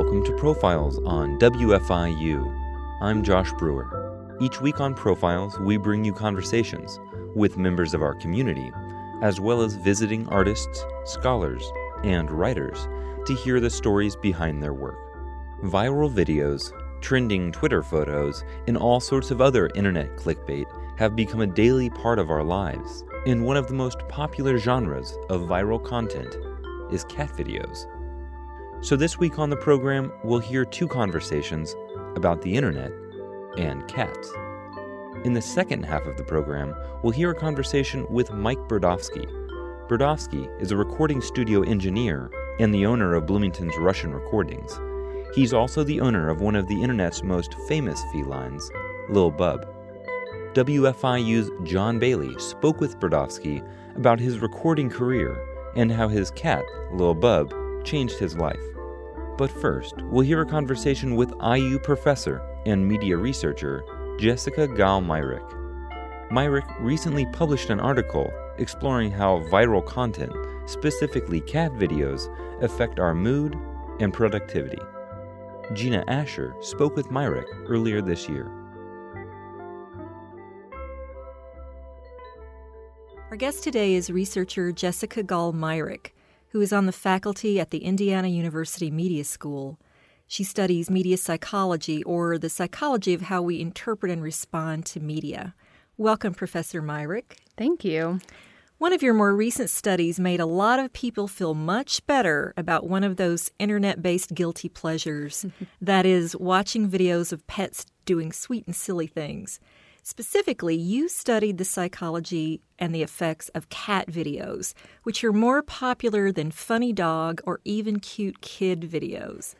welcome to Profiles on WFIU. I'm Josh Brewer. Each week on Profiles, we bring you conversations with members of our community, as well as visiting artists, scholars, and writers to hear the stories behind their work. Viral videos, trending Twitter photos, and all sorts of other internet clickbait have become a daily part of our lives. And one of the most popular genres of viral content is cat videos. So, this week on the program, we'll hear two conversations about the internet and cats. In the second half of the program, we'll hear a conversation with Mike Bridavsky. Bridavsky is a recording studio engineer and the owner of Bloomington's Russian Recordings. He's also the owner of one of the internet's most famous felines, Lil Bub. WFIU's John Bailey spoke with Bridavsky about his recording career and how his cat, Lil Bub, changed his life. But first, we'll hear a conversation with IU professor and media researcher Jessica Gall Myrick. Myrick recently published an article exploring how viral content, specifically cat videos, affect our mood and productivity. Gina Asher spoke with Myrick earlier this year. Our guest today is researcher Jessica Gall Myrick who is on the faculty at the Indiana University Media School. She studies media psychology, or the psychology of how we interpret and respond to media. Welcome, Professor Myrick. Thank you. One of your more recent studies made a lot of people feel much better about one of those internet based guilty pleasures that is, watching videos of pets doing sweet and silly things. Specifically, you studied the psychology and the effects of cat videos, which are more popular than funny dog or even cute kid videos.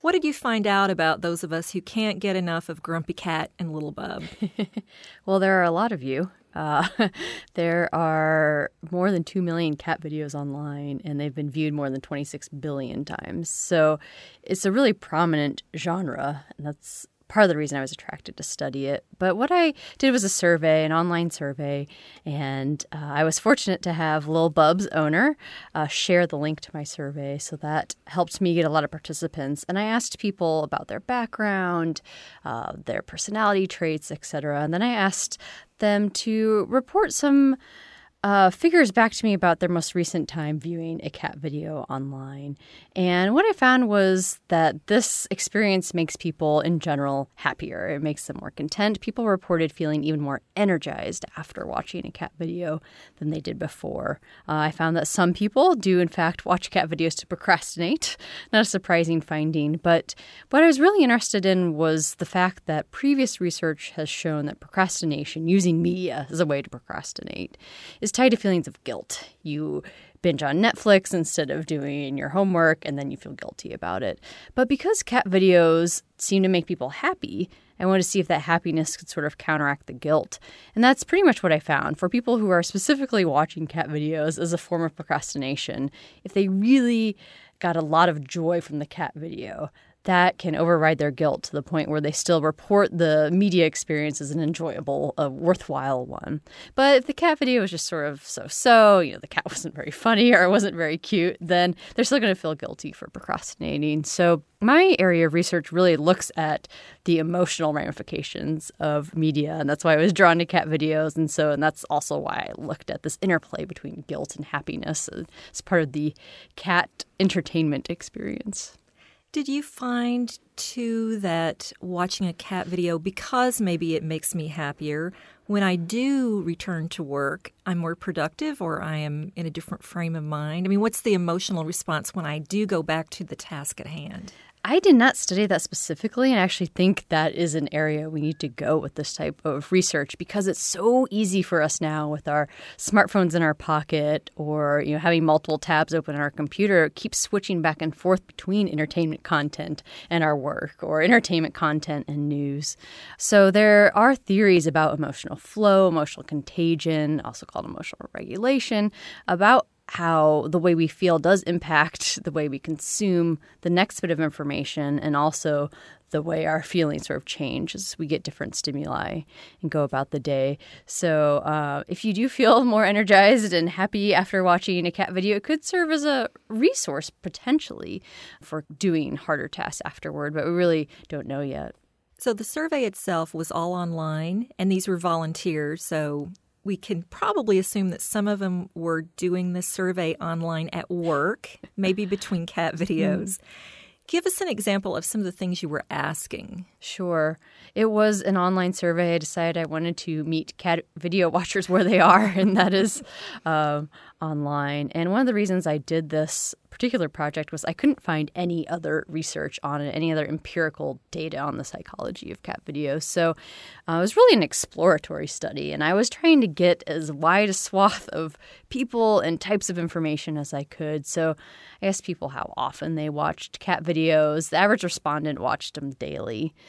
What did you find out about those of us who can't get enough of Grumpy Cat and Little Bub? well, there are a lot of you. Uh, there are more than 2 million cat videos online, and they've been viewed more than 26 billion times. So it's a really prominent genre, and that's part of the reason I was attracted to study it. But what I did was a survey, an online survey, and uh, I was fortunate to have Lil Bub's owner uh, share the link to my survey. So that helped me get a lot of participants. And I asked people about their background, uh, their personality traits, etc. And then I asked them to report some uh, figures back to me about their most recent time viewing a cat video online. And what I found was that this experience makes people in general happier. It makes them more content. People reported feeling even more energized after watching a cat video than they did before. Uh, I found that some people do, in fact, watch cat videos to procrastinate. Not a surprising finding. But what I was really interested in was the fact that previous research has shown that procrastination, using media as a way to procrastinate, is tied to feelings of guilt. You binge on Netflix instead of doing your homework, and then you feel guilty about it. But because cat videos seem to make people happy, I wanted to see if that happiness could sort of counteract the guilt. And that's pretty much what I found. For people who are specifically watching cat videos as a form of procrastination, if they really got a lot of joy from the cat video, that can override their guilt to the point where they still report the media experience as an enjoyable, a worthwhile one. But if the cat video was just sort of so so, you know, the cat wasn't very funny or it wasn't very cute, then they're still going to feel guilty for procrastinating. So my area of research really looks at the emotional ramifications of media, and that's why I was drawn to cat videos. And so, and that's also why I looked at this interplay between guilt and happiness as part of the cat entertainment experience. Did you find too that watching a cat video, because maybe it makes me happier, when I do return to work, I'm more productive or I am in a different frame of mind? I mean, what's the emotional response when I do go back to the task at hand? I did not study that specifically, and I actually think that is an area we need to go with this type of research because it's so easy for us now with our smartphones in our pocket or you know having multiple tabs open on our computer, keep switching back and forth between entertainment content and our work or entertainment content and news. So there are theories about emotional flow, emotional contagion, also called emotional regulation, about how the way we feel does impact the way we consume the next bit of information and also the way our feelings sort of change as we get different stimuli and go about the day. So, uh, if you do feel more energized and happy after watching a cat video, it could serve as a resource potentially for doing harder tasks afterward, but we really don't know yet. So, the survey itself was all online, and these were volunteers. So, we can probably assume that some of them were doing this survey online at work, maybe between cat videos. Mm. Give us an example of some of the things you were asking. Sure. It was an online survey. I decided I wanted to meet cat video watchers where they are, and that is um, online. And one of the reasons I did this particular project was I couldn't find any other research on it, any other empirical data on the psychology of cat videos. So uh, it was really an exploratory study, and I was trying to get as wide a swath of people and types of information as I could. So I asked people how often they watched cat videos. The average respondent watched them daily.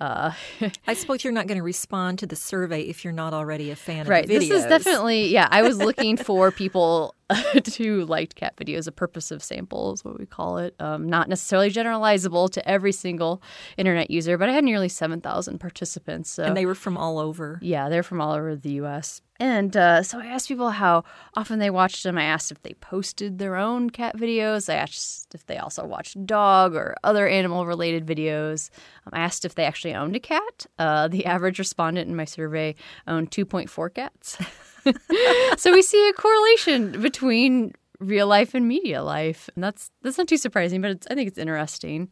Uh, I suppose you're not going to respond to the survey if you're not already a fan right. of videos. This is definitely, yeah, I was looking for people who liked cat videos. A purposive sample is what we call it. Um, not necessarily generalizable to every single internet user, but I had nearly 7,000 participants. So, and they were from all over. Yeah, they're from all over the U.S. And uh, so I asked people how often they watched them. I asked if they posted their own cat videos. I asked if they also watched dog or other animal related videos. Um, I asked if they actually owned a cat. Uh, the average respondent in my survey owned 2.4 cats. so we see a correlation between real life and media life. And that's that's not too surprising, but I think it's interesting.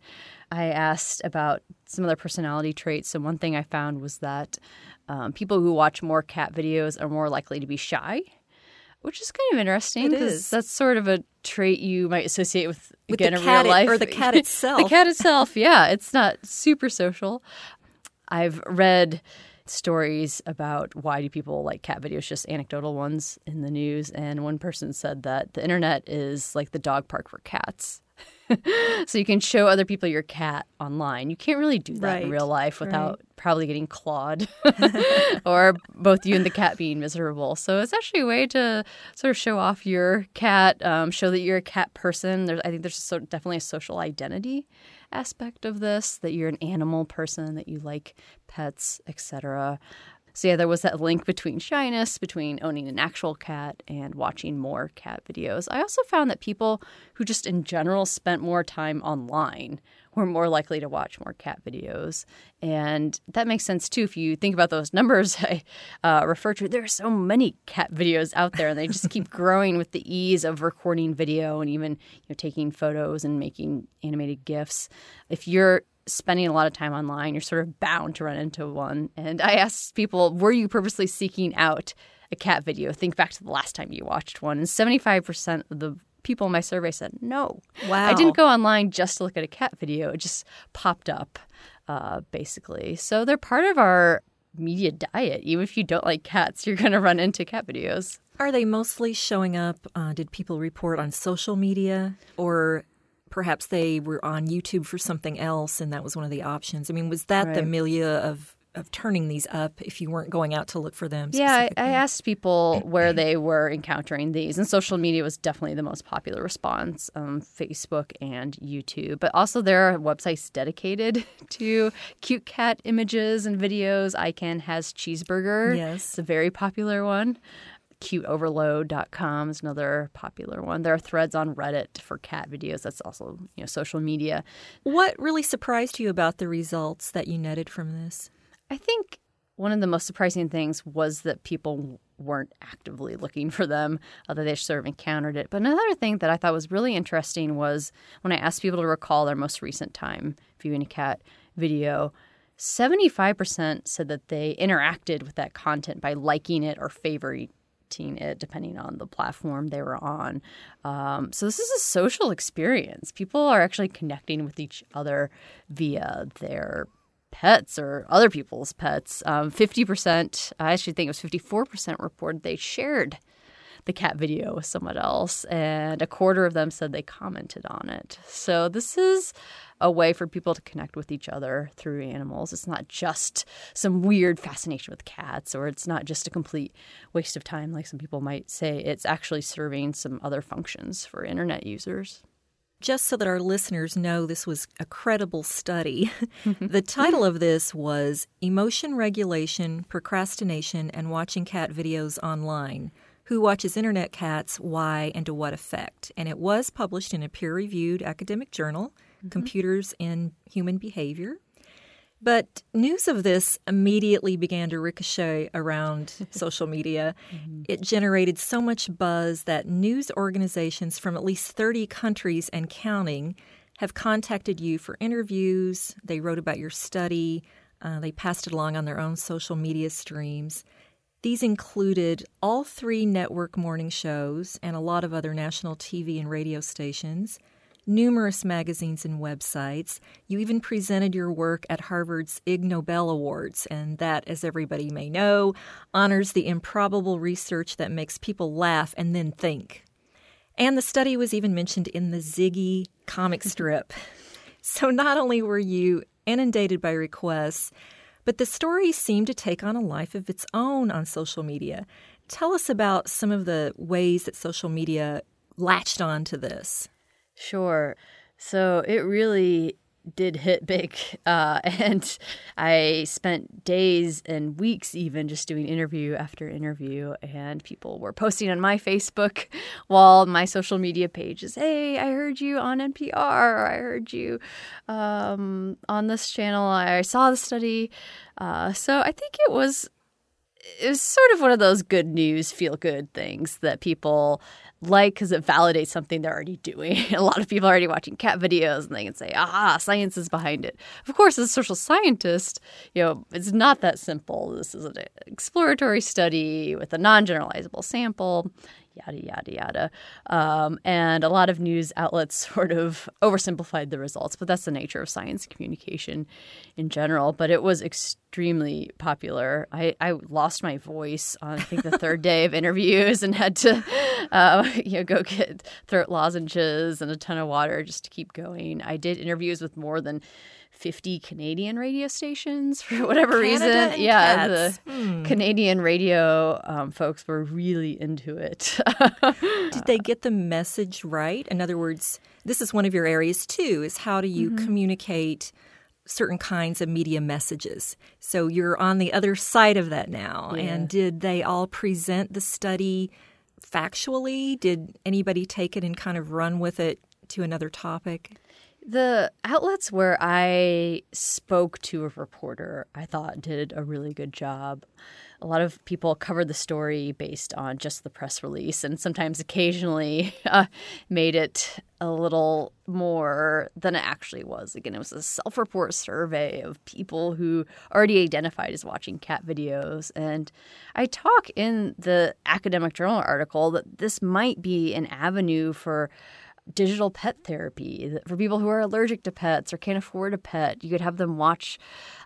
I asked about some of their personality traits, and one thing I found was that um, people who watch more cat videos are more likely to be shy, which is kind of interesting because that's sort of a trait you might associate with, with again in real life or the cat itself. the cat itself, yeah, it's not super social. I've read stories about why do people like cat videos, just anecdotal ones in the news. And one person said that the internet is like the dog park for cats. so you can show other people your cat online. You can't really do that right. in real life without right. probably getting clawed or both you and the cat being miserable. So it's actually a way to sort of show off your cat, um, show that you're a cat person. There's, I think there's so, definitely a social identity aspect of this that you're an animal person, that you like pets, etc. So yeah, there was that link between shyness, between owning an actual cat and watching more cat videos. I also found that people who just in general spent more time online were more likely to watch more cat videos. And that makes sense too if you think about those numbers I uh, refer to. There are so many cat videos out there, and they just keep growing with the ease of recording video and even you know, taking photos and making animated GIFs. If you're spending a lot of time online, you're sort of bound to run into one. And I asked people, were you purposely seeking out a cat video? Think back to the last time you watched one. And 75% of the people in my survey said no. Wow. I didn't go online just to look at a cat video, it just popped up, uh, basically. So they're part of our media diet. Even if you don't like cats, you're going to run into cat videos. Are they mostly showing up? Uh, did people report on social media or perhaps they were on YouTube for something else and that was one of the options. I mean, was that right. the milieu of of turning these up if you weren't going out to look for them? Yeah, I, I, asked people where they were encountering these, and social media was definitely the most popular response um, Facebook and YouTube. But also, there are websites dedicated to cute cat images and videos. I Can Has Cheezburger. Yes. It's a very popular one cuteoverload.com is another popular one. There are threads on Reddit for cat videos. That's also, you know, social media. What really surprised you about the results that you netted from this? I think one of the most surprising things was that people weren't actively looking for them, although they sort of encountered it. But another thing that I thought was really interesting was when I asked people to recall their most recent time viewing a cat video, 75% said that they interacted with that content by liking it or favoring it depending on the platform they were on. Um, so this is a social experience. People are actually connecting with each other via their pets or other people's pets. Um, 50%, I actually think it was 54% reported they shared the cat video with someone else, and a quarter of them said they commented on it. So this is a way for people to connect with each other through animals. It's not just some weird fascination with cats, or it's not just a complete waste of time, like some people might say. It's actually serving some other functions for internet users. Just so that our listeners know this was a credible study, the title of this was Emotion Regulation, Procrastination, and Watching Cat Videos Online Who Watches Internet Cats, Why, and to What Effect? And it was published in a peer reviewed academic journal, mm-hmm. Computers in Human Behavior. But news of this immediately began to ricochet around social media. Mm-hmm. It generated so much buzz that news organizations from at least 30 countries and counting have contacted you for interviews. They wrote about your study, uh, they passed it along on their own social media streams. These included all three network morning shows and a lot of other national TV and radio stations numerous magazines and websites. You even presented your work at Harvard's Ig Nobel Awards, and that, as everybody may know, honors the improbable research that makes people laugh and then think. And the study was even mentioned in the Ziggy comic strip. so not only were you inundated by requests, but the story seemed to take on a life of its own on social media. Tell us about some of the ways that social media latched on to this. Sure. So it really did hit big. Uh, and I spent days and weeks even just doing interview after interview. And people were posting on my Facebook while my social media pages, hey, I heard you on NPR, I heard you um, on this channel. I saw the study. Uh, so I think it was. It was sort of one of those good news, feel good things that people like because it validates something they're already doing. a lot of people are already watching cat videos and they can say, aha, science is behind it. Of course, as a social scientist, you know, it's not that simple. This is an exploratory study with a non generalizable sample yada, yada, yada. Um, and a lot of news outlets sort of oversimplified the results, but that's the nature of science communication in general. But it was extremely popular. I, I lost my voice on, I think, the third day of interviews and had to, uh, you know, go get throat lozenges and a ton of water just to keep going. I did interviews with more than 50 Canadian radio stations for whatever Canada reason. yeah, cats. the hmm. Canadian radio um, folks were really into it. Did they get the message right? In other words, this is one of your areas too, is how do you mm-hmm. communicate certain kinds of media messages. So you're on the other side of that now. Yeah. And did they all present the study factually? Did anybody take it and kind of run with it to another topic? The outlets where I spoke to a reporter, I thought did a really good job. A lot of people covered the story based on just the press release, and sometimes occasionally uh, made it a little more than it actually was. Again, it was a self report survey of people who already identified as watching cat videos. And I talk in the academic journal article that this might be an avenue for digital pet therapy for people who are allergic to pets or can't afford a pet. You could have them watch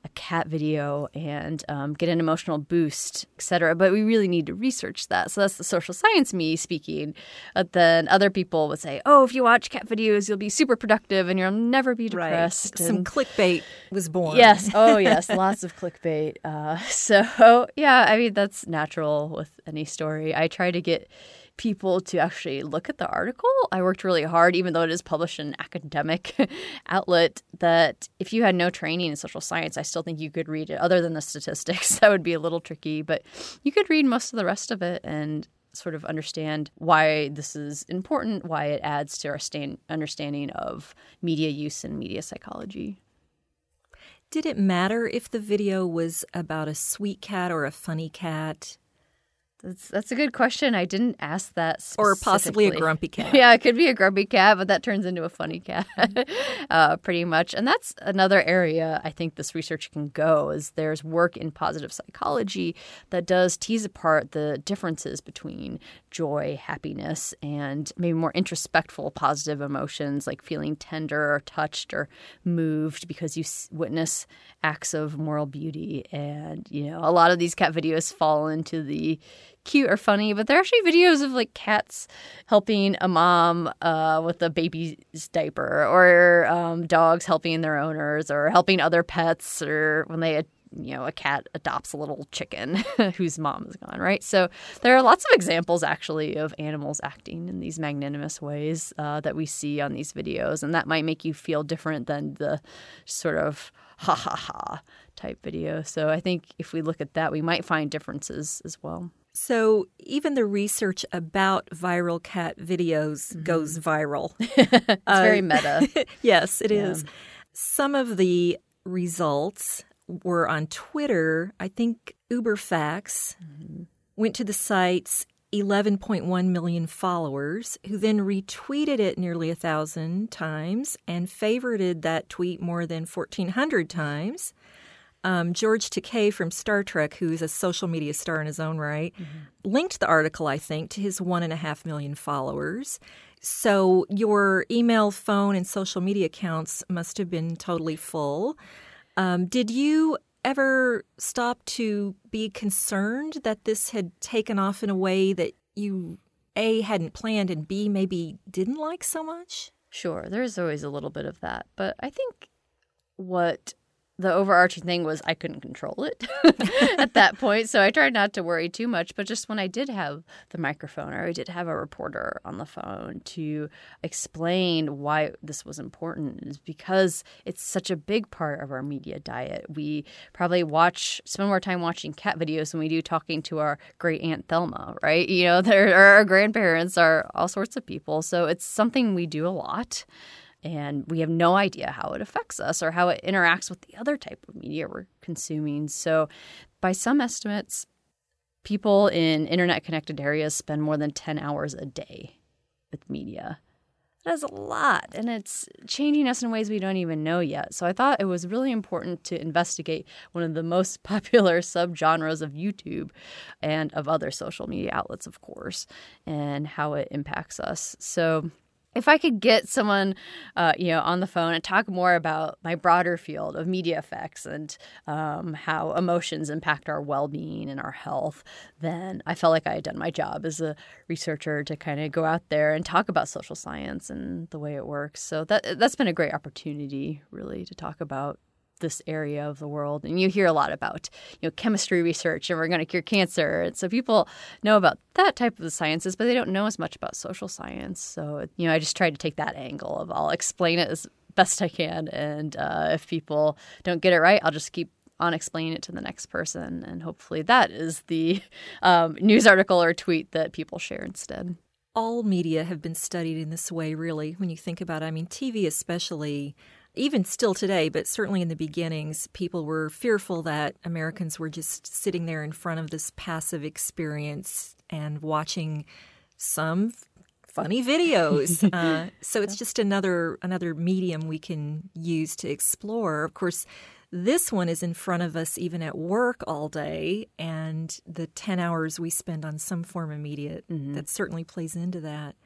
a cat video and um, get an emotional boost, etc. But we really need to research that. So that's the social science me speaking. But then other people would say, "Oh, if you watch cat videos, you'll be super productive and you'll never be depressed." Right. Some clickbait was born. Yes. Oh, yes. Lots of clickbait. Uh, so yeah, I mean that's natural with any story. I try to get people to actually look at the article. I worked really hard, even though it is published in an academic outlet, that if you had no training in social science, I still think you could read it. Other than the statistics, that would be a little tricky, but you could read most of the rest of it and sort of understand why this is important, why it adds to our stand- understanding of media use and media psychology. Did it matter if the video was about a sweet cat or a funny cat? That's that's a good question. I didn't ask that. Or possibly a grumpy cat. yeah, it could be a grumpy cat, but that turns into a funny cat, uh, pretty much. And that's another area I think this research can go. Is there's work in positive psychology that does tease apart the differences between joy, happiness, and maybe more introspectful positive emotions like feeling tender or touched or moved because you witness acts of moral beauty. And you know, a lot of these cat videos fall into the cute or funny, but they're actually videos of like cats helping a mom uh, with a baby's diaper, or um, dogs helping their owners, or helping other pets, or when they you know, a cat adopts a little chicken whose mom is gone, right? So there are lots of examples actually of animals acting in these magnanimous ways uh, that we see on these videos, and that might make you feel different than the sort of ha ha ha type video. So I think if we look at that, we might find differences as well. So even the research about viral cat videos mm-hmm. goes viral. it's uh, very meta. yes, it yeah. is. Some of the results were on Twitter. I think UberFacts mm-hmm. went to the site's 11.1 million followers, who then retweeted it nearly a thousand times and favorited that tweet more than 1,400 times. Um, George Takei from Star Trek, who's a social media star in his own right, mm-hmm. linked the article, I think, to his one and a half million followers. So your email, phone, and social media accounts must have been totally full. Um, did you ever stop to be concerned that this had taken off in a way that you A hadn't planned and B maybe didn't like so much? Sure, there's always a little bit of that. But I think what the overarching thing was I couldn't control it at that point. So I tried not to worry too much. But just when I did have the microphone or I did have a reporter on the phone to explain why this was important is because it's such a big part of our media diet. We probably watch, spend more time watching cat videos than we do talking to our great Aunt Thelma, right? You know, our grandparents are all sorts of people. So it's something we do a lot and we have no idea how it affects us or how it interacts with the other type of media we're consuming. So, by some estimates, people in internet connected areas spend more than 10 hours a day with media. That's a lot, and it's changing us in ways we don't even know yet. So I thought it was really important to investigate one of the most popular subgenres of YouTube and of other social media outlets, of course, and how it impacts us. So if I could get someone, uh, you know, on the phone and talk more about my broader field of media effects and um, how emotions impact our well-being and our health, then I felt like I had done my job as a researcher to kind of go out there and talk about social science and the way it works. So that that's been a great opportunity, really, to talk about this area of the world and you hear a lot about you know chemistry research and we're going to cure cancer. And so people know about that type of the sciences but they don't know as much about social science. So you know i just tried to take that angle of i'll explain it as best i can and uh, if people don't get it right i'll just keep on explaining it to the next person and hopefully that is the um, news article or tweet that people share instead. All media have been studied in this way really when you think about it. I mean tv especially even still today, but certainly in the beginnings, people were fearful that Americans were just sitting there in front of this passive experience and watching some funny videos. uh, so it's just another another medium we can use to explore. Of course, this one is in front of us even at work all day, and the ten hours we spend on some form of media mm-hmm. that certainly plays into that.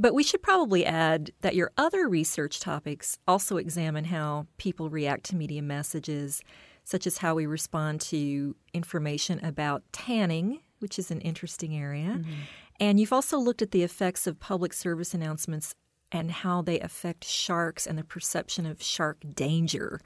But we should probably add that your other research topics also examine how people react to media messages, such as how we respond to information about tanning, which is an interesting area. Mm-hmm. And you've also looked at the effects of public service announcements and how they affect sharks and the perception of shark danger.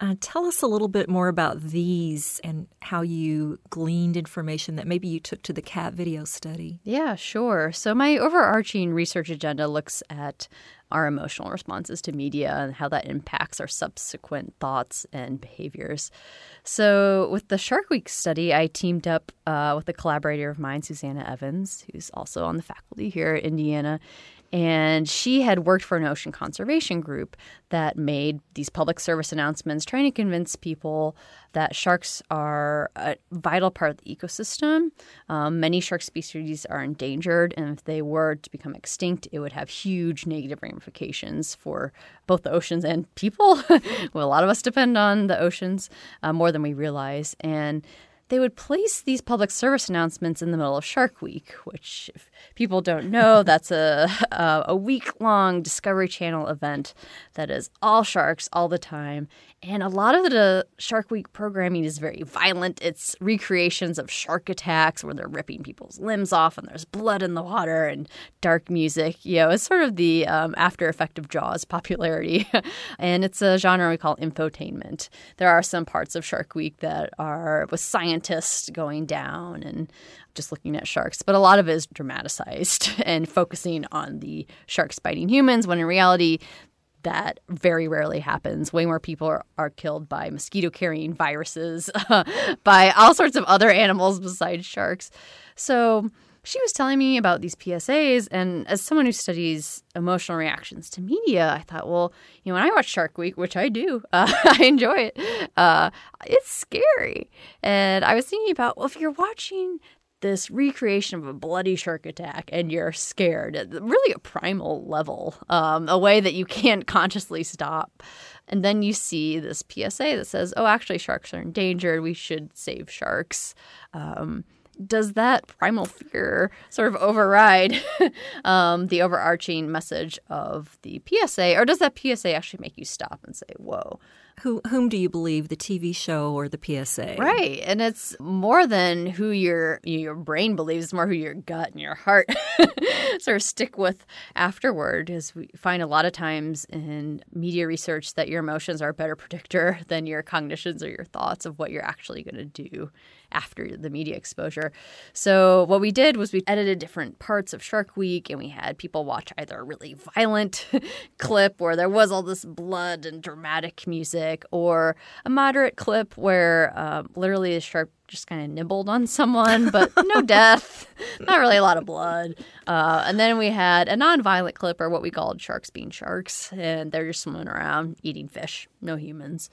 Uh, tell us a little bit more about these and how you gleaned information that maybe you took to the cat video study. Yeah, sure. So, my overarching research agenda looks at our emotional responses to media and how that impacts our subsequent thoughts and behaviors. So, with the Shark Week study, I teamed up uh, with a collaborator of mine, Susanna Evans, who's also on the faculty here at Indiana and she had worked for an ocean conservation group that made these public service announcements trying to convince people that sharks are a vital part of the ecosystem. Um, many shark species are endangered, and if they were to become extinct, it would have huge negative ramifications for both the oceans and people. well, a lot of us depend on the oceans uh, more than we realize. And they would place these public service announcements in the middle of Shark Week, which, if people don't know, that's a, a, week long Discovery Channel event that is all sharks all the time. And a lot of the Shark Week programming is very violent. It's recreations of shark attacks where they're ripping people's limbs off and there's blood in the water and dark music. You know, it's sort of the um, after effect of Jaws popularity. and it's a genre we call infotainment. There are some parts of Shark Week that are with scientists going down and just looking at sharks, but a lot of it is dramatized and focusing on the sharks biting humans when in reality, that very rarely happens. Way more people are, are killed by mosquito carrying viruses, by all sorts of other animals besides sharks. So she was telling me about these PSAs, and as someone who studies emotional reactions to media, I thought, well, you know, when I watch Shark Week, which I do, uh, I enjoy it. Uh, it's scary, and I was thinking about, well, if you're watching this recreation of a bloody shark attack and you're scared. At really a primal level um, a way that you can't consciously stop. And then you see this psa that says oh actually sharks are endangered. We should save sharks. Um, does that primal fear sort of override um, the overarching message of the psa or does that psa actually make you stop and say whoa who, whom do you believe, the TV show or the PSA? Right, and it's more than who your your brain believes; more who your gut and your heart sort of stick with afterward. As we find a lot of times in media research that your emotions are a better predictor than your cognitions or your thoughts of what you're actually going to do after the media exposure. So what we did was we edited different parts of Shark Week and we had people watch either a really violent clip where there was all this blood and dramatic music or a moderate clip where um, literally the shark just kind of nibbled on someone, but no death, not really a lot of blood. Uh, and then we had a non-violent clip, or what we called sharks being sharks, and they're just swimming around eating fish, no humans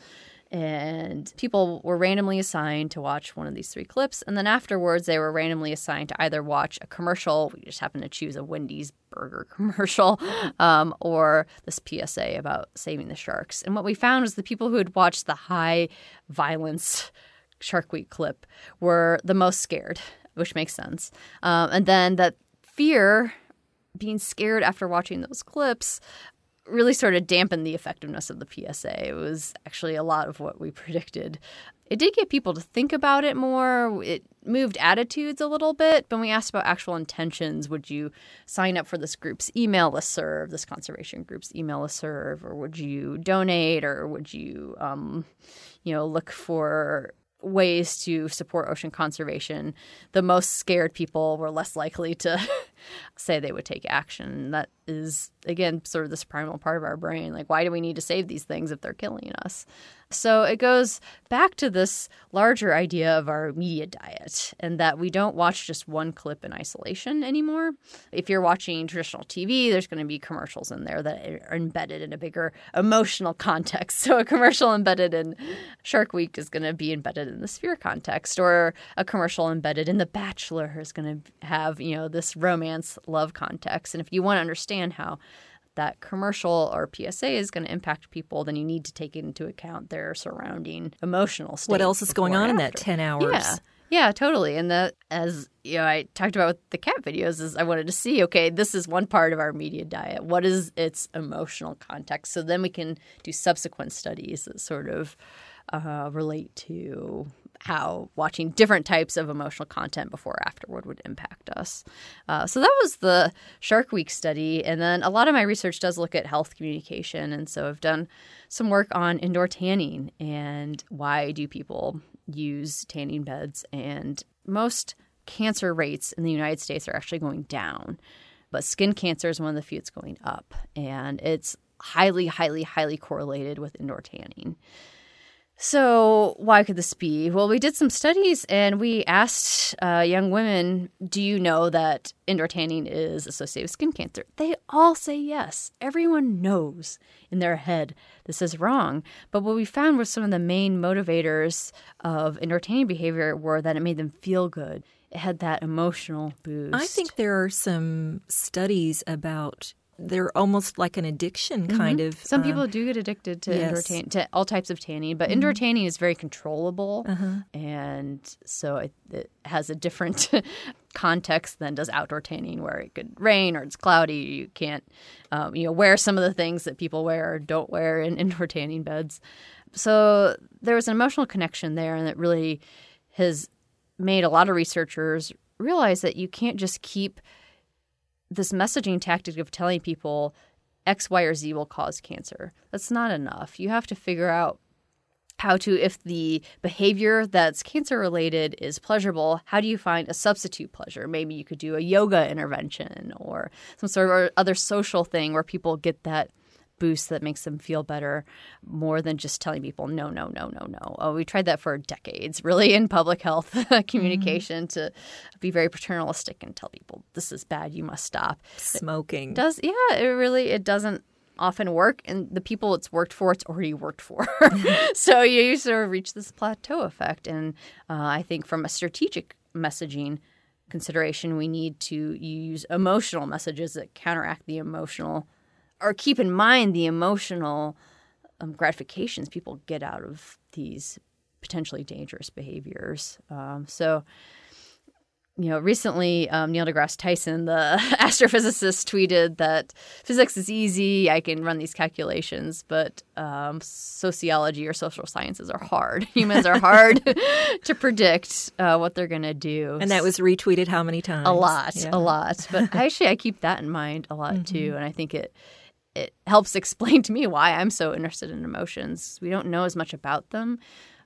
and people were randomly assigned to watch one of these three clips. And then afterwards they were randomly assigned to either watch a commercial we just happened to choose a wendy's burger commercial um, or this psa about saving the sharks. And what we found was the people who had watched the high violence shark week clip were the most scared which makes sense. Um, and then that fear being scared after watching those clips really sort of dampened the effectiveness of the PSA. It was actually a lot of what we predicted. It did get people to think about it more. It moved attitudes a little bit. But when we asked about actual intentions, would you sign up for this group's email list serve, this conservation group's email list serve, or would you donate, or would you, um, you know, look for ways to support ocean conservation, the most scared people were less likely to say they would take action. That is, again, sort of this primal part of our brain. Like, why do we need to save these things if they're killing us? So it goes back to this larger idea of our media diet and that we don't watch just one clip in isolation anymore. If you're watching traditional TV, there's going to be commercials in there that are embedded in a bigger emotional context. So a commercial embedded in Shark Week is going to be embedded in the sphere context, or a commercial embedded in The Bachelor is going to have, you know, this romance love context. And if you want to understand how that commercial or PSA is going to impact people, then you need to take into account their surrounding emotional state. What else is going on in that 10 hours? Yeah. Yeah, totally. And that, as you know, I talked about with the cat videos, is I wanted to see, okay, this is one part of our media diet. What is its emotional context? So then we can do subsequent studies that sort of uh, relate to how watching different types of emotional content before or afterward would impact us. Uh, so that was the Shark Week study. And then a lot of my research does look at health communication. And so I've done some work on indoor tanning and why do people use tanning beds. And most cancer rates in the United States are actually going down. But skin cancer is one of the few that's going up. And it's highly, highly, highly correlated with indoor tanning. So, why could this be? Well, we did some studies and we asked uh, young women, Do you know that indoor tanning is associated with skin cancer? They all say yes. Everyone knows in their head this is wrong. But what we found was some of the main motivators of indoor tanning behavior were that it made them feel good, it had that emotional boost. I think there are some studies about they're almost like an addiction kind of. Some um, people do get addicted to yes. indoor tan- to all types of tanning, but indoor tanning is very controllable, and so it, it has a different context than does outdoor tanning, where it could rain or it's cloudy. You can't, um, you know, wear some of the things that people wear or don't wear in indoor tanning beds. So there was an emotional connection there, and it really has made a lot of researchers realize that you can't just keep this messaging tactic of telling people X, Y, or Z will cause cancer. That's not enough. You have to figure out how to, if the behavior that's cancer related is pleasurable, how do you find a substitute pleasure? Maybe you could do a yoga intervention or some sort of other social thing where people get that boost that makes them feel better more than just telling people no no no no no. Oh we tried that for decades really in public health communication to be very paternalistic and tell people this is bad you must stop. Smoking. does yeah it really it doesn't often work and the people it's worked for it's already worked for. So you sort of reach this plateau effect and uh, i think from a strategic messaging consideration we need to use emotional messages that counteract the emotional or keep in mind the emotional um, gratifications people get out of these potentially dangerous behaviors um, so you know, recently um, Neil deGrasse Tyson, the astrophysicist, tweeted that physics is easy. I can run these calculations, but um, sociology or social sciences are hard. Humans are hard to predict uh, what they're going to do. and that was retweeted how many times? a lot, Yeah. a lot. But actually, I keep that in mind a lot too, and I think it it helps explain to me why I'm so interested in emotions. We don't know as much about them.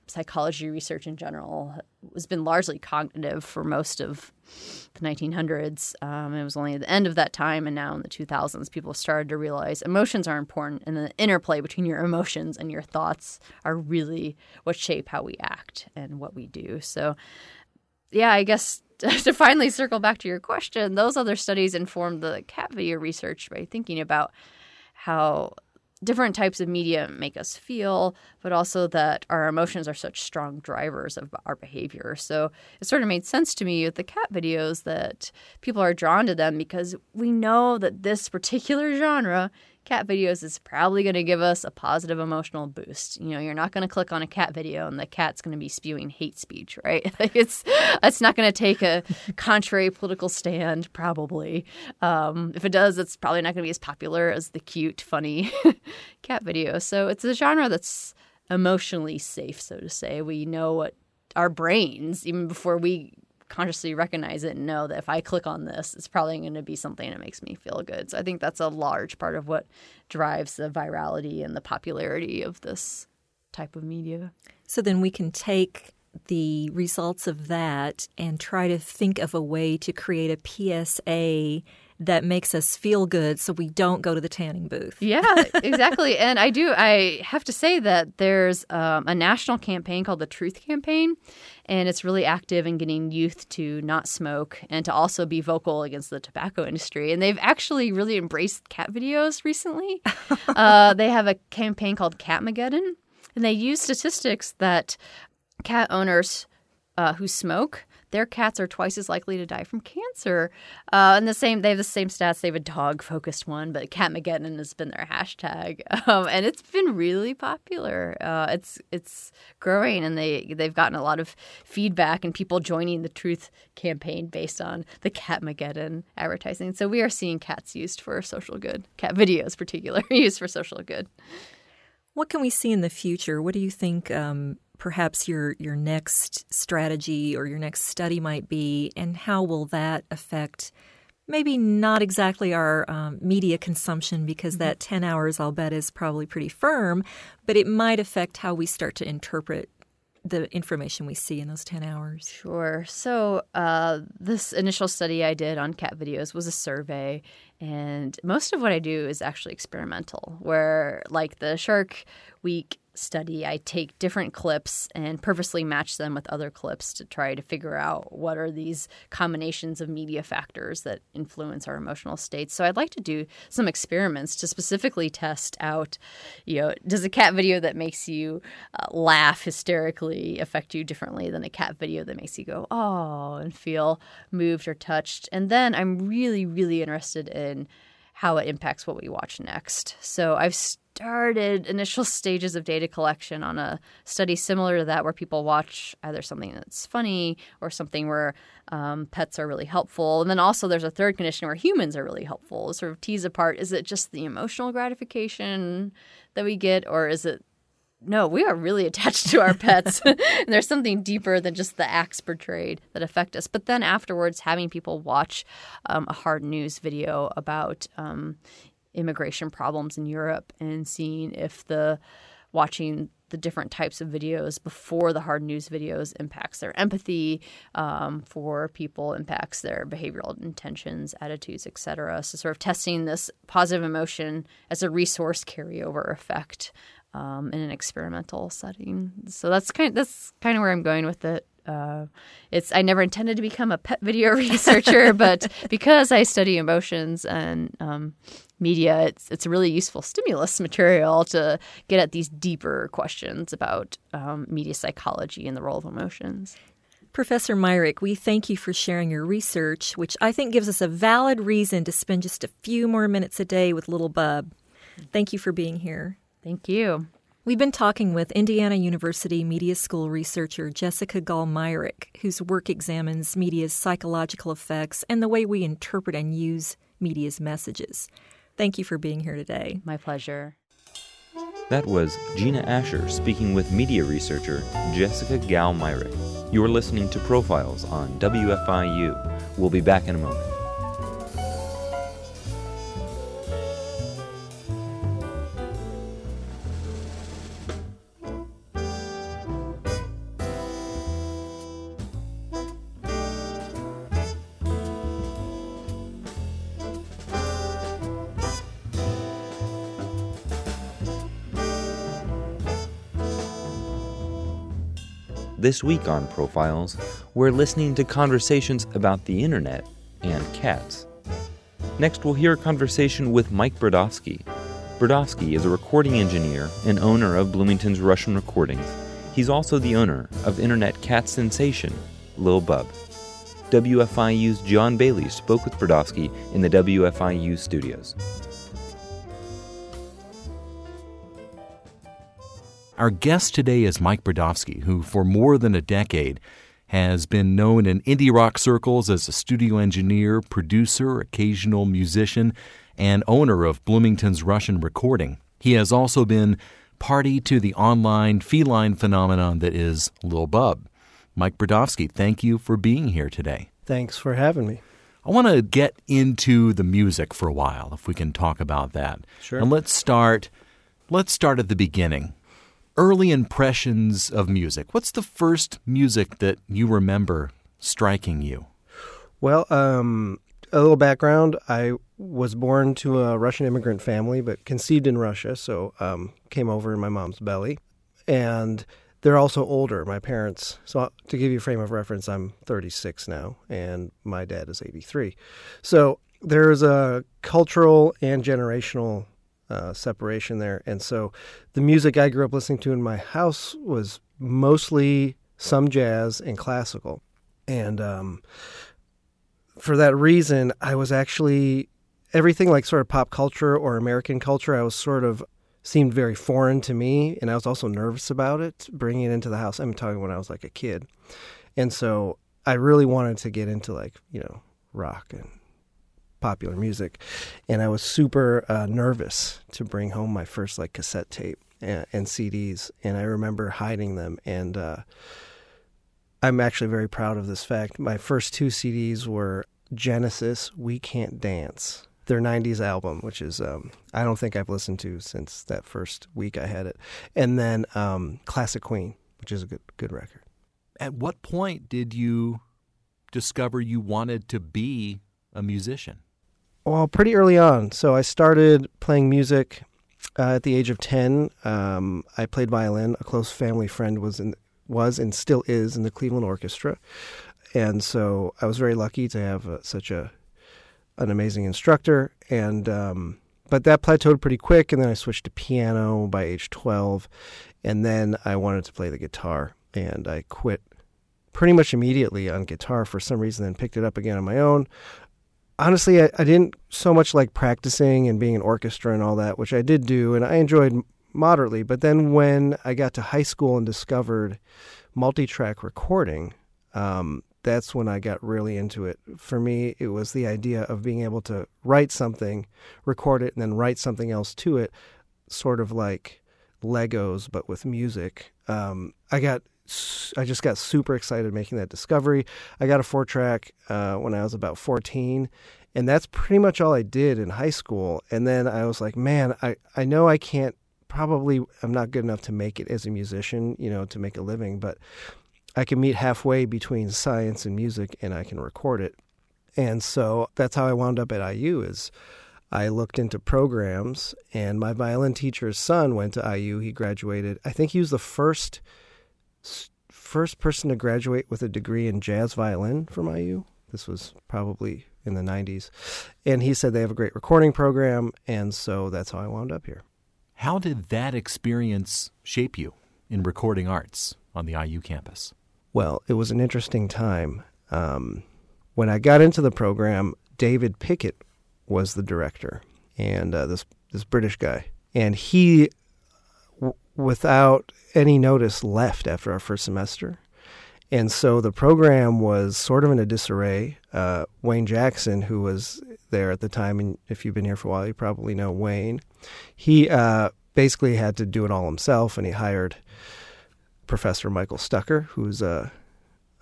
Psychology research in general has been largely cognitive for most of the 1900s. Um, it was only at the end of that time, and now in the 2000s, people started to realize emotions are important, and the interplay between your emotions and your thoughts are really what shape how we act and what we do. So, yeah, I guess to finally circle back to your question, those other studies informed the cat video research by thinking about how different types of media make us feel, but also that our emotions are such strong drivers of our behavior. So it sort of made sense to me with the cat videos that people are drawn to them because we know that this particular genre, cat videos, is probably going to give us a positive emotional boost. You know, you're not going to click on a cat video and the cat's going to be spewing hate speech, right? Like it's it's not going to take a contrary political stand, probably. Um, if it does, it's probably not going to be as popular as the cute, funny cat video. So it's a genre that's emotionally safe, so to say. We know what our brains, even before we consciously recognize it and know that if I click on this, it's probably going to be something that makes me feel good. So I think that's a large part of what drives the virality and the popularity of this type of media. So then we can take the results of that and try to think of a way to create a PSA that makes us feel good so we don't go to the tanning booth. Yeah, exactly. and I do, I have to say that there's um, a national campaign called the Truth Campaign, and it's really active in getting youth to not smoke and to also be vocal against the tobacco industry. And they've actually really embraced cat videos recently. uh, they have a campaign called Catmageddon, and they use statistics that cat owners uh, who smoke their cats are twice as likely to die from cancer. Uh, and the same, they have the same stats. They have a dog focused one, but Cat Catmageddon has been their hashtag, um, and it's been really popular. Uh, it's it's growing, and they they've gotten a lot of feedback and people joining the Truth campaign based on the Cat Catmageddon advertising. So we are seeing cats used for social good, cat videos, particular used for social good. What can we see in the future? What do you think um, perhaps your your next strategy or your next study might be, and how will that affect maybe not exactly our um, media consumption because that 10 hours I'll bet is probably pretty firm, but it might affect how we start to interpret the information we see in those 10 hours. Sure. So, uh, this initial study I did on cat videos was a survey, and most of what I do is actually experimental, where, like the Shark Week study, I take different clips and purposely match them with other clips to try to figure out what are these combinations of media factors that influence our emotional states. So I'd like to do some experiments to specifically test out, you know, does a cat video that makes you uh, laugh hysterically affect you differently than a cat video that makes you go, oh, and feel moved or touched? And then I'm really, really interested in how it impacts what we watch next. So I've started initial stages of data collection on a study similar to that, where people watch either something that's funny or something where um, pets are really helpful. And then also there's a third condition where humans are really helpful. Sort of tease apart is it just the emotional gratification that we get, or is it no, we are really attached to our pets. and there's something deeper than just the acts portrayed that affect us. But then afterwards, having people watch um, a hard news video about um, immigration problems in Europe and seeing if the watching the different types of videos before the hard news videos impacts their empathy um, for people, impacts their behavioral intentions, attitudes, etc. So, sort of testing this positive emotion as a resource carryover effect um, in an experimental setting. So that's kind of, that's kind of where I'm going with it. Uh, it's I never intended to become a pet video researcher, but because I study emotions and um, media, it's it's a really useful stimulus material to get at these deeper questions about um, media psychology and the role of emotions. Professor Myrick, we thank you for sharing your research, which I think gives us a valid reason to spend just a few more minutes a day with little Bub. Thank you for being here. Thank you. We've been talking with Indiana University Media School researcher Jessica Gall Myrick, whose work examines media's psychological effects and the way we interpret and use media's messages. Thank you for being here today. My pleasure. That was Gina Asher speaking with media researcher Jessica Gall Myrick. You're listening to Profiles on WFIU. We'll be back in a moment. This week on Profiles, we're listening to conversations about the internet and cats. Next, we'll hear a conversation with Mike Bridavsky. Bridavsky is a recording engineer and owner of Bloomington's Russian Recordings. He's also the owner of internet cat sensation, Lil Bub. WFIU's John Bailey spoke with Bridavsky in the WFIU studios. Our guest today is Mike Bridavsky, who for more than a decade has been known in indie rock circles as a studio engineer, producer, occasional musician, and owner of Bloomington's Russian Recording. He has also been party to the online feline phenomenon that is Lil Bub. Mike Bridavsky, thank you for being here today. Thanks for having me. I want to get into the music for a while, if we can talk about that. Sure. And let's start. Let's start at the beginning early impressions of music. What's the first music that you remember striking you? Well, um, a little background. I was born to a Russian immigrant family, but conceived in Russia, so um, came over in my mom's belly. And they're also older, my parents. So, to give you a frame of reference, I'm 36 now, and my dad is 83. So, there's a cultural and generational uh, separation there. And so the music I grew up listening to in my house was mostly some jazz and classical. And um, for that reason, I was actually everything like sort of pop culture or American culture, I was sort of seemed very foreign to me. And I was also nervous about it, bringing it into the house. I'm talking when I was like a kid. And so I really wanted to get into like, you know, rock and popular music, and I was super uh, nervous to bring home my first like cassette tape and, and CDs, and I remember hiding them. And uh, I'm actually very proud of this fact. My first two CDs were Genesis, "We Can't Dance." Their '90s album, which is um, I don't think I've listened to since that first week I had it, and then um, Classic Queen, which is a good good record. At what point did you discover you wanted to be a musician? Well, pretty early on. So I started playing music uh, at the age of ten. Um, I played violin. A close family friend was in was and still is in the Cleveland Orchestra, and so I was very lucky to have uh, such a an amazing instructor. And um, but that plateaued pretty quick, and then I switched to piano by age twelve, and then I wanted to play the guitar, and I quit pretty much immediately on guitar for some reason, and picked it up again on my own honestly, I, I didn't so much like practicing and being an orchestra and all that, which I did do, and I enjoyed moderately. But then when I got to high school and discovered multi-track recording, um, that's when I got really into it. For me, it was the idea of being able to write something, record it, and then write something else to it, sort of like Legos, but with music. Um, I got, I just got super excited making that discovery. I got a four track uh, when I was about 14, and that's pretty much all I did in high school. And then I was like, man, I, I know I can't probably, I'm not good enough to make it as a musician, you know, to make a living, but I can meet halfway between science and music and I can record it. And so that's how I wound up at IU is I looked into programs and my violin teacher's son went to IU. He graduated. I think he was the first first person to graduate with a degree in jazz violin from IU. This was probably in the 90s. And he said they have a great recording program and so that's how I wound up here. How did that experience shape you in recording arts on the IU campus? Well, it was an interesting time. Um, when I got into the program, David Pickett was the director, and uh, this this British guy, and he, without any notice, left after our first semester, and so the program was sort of in a disarray. Uh, Wayne Jackson, who was there at the time, and if you've been here for a while, you probably know Wayne. He uh, basically had to do it all himself, and he hired Professor Michael Stucker, who's uh,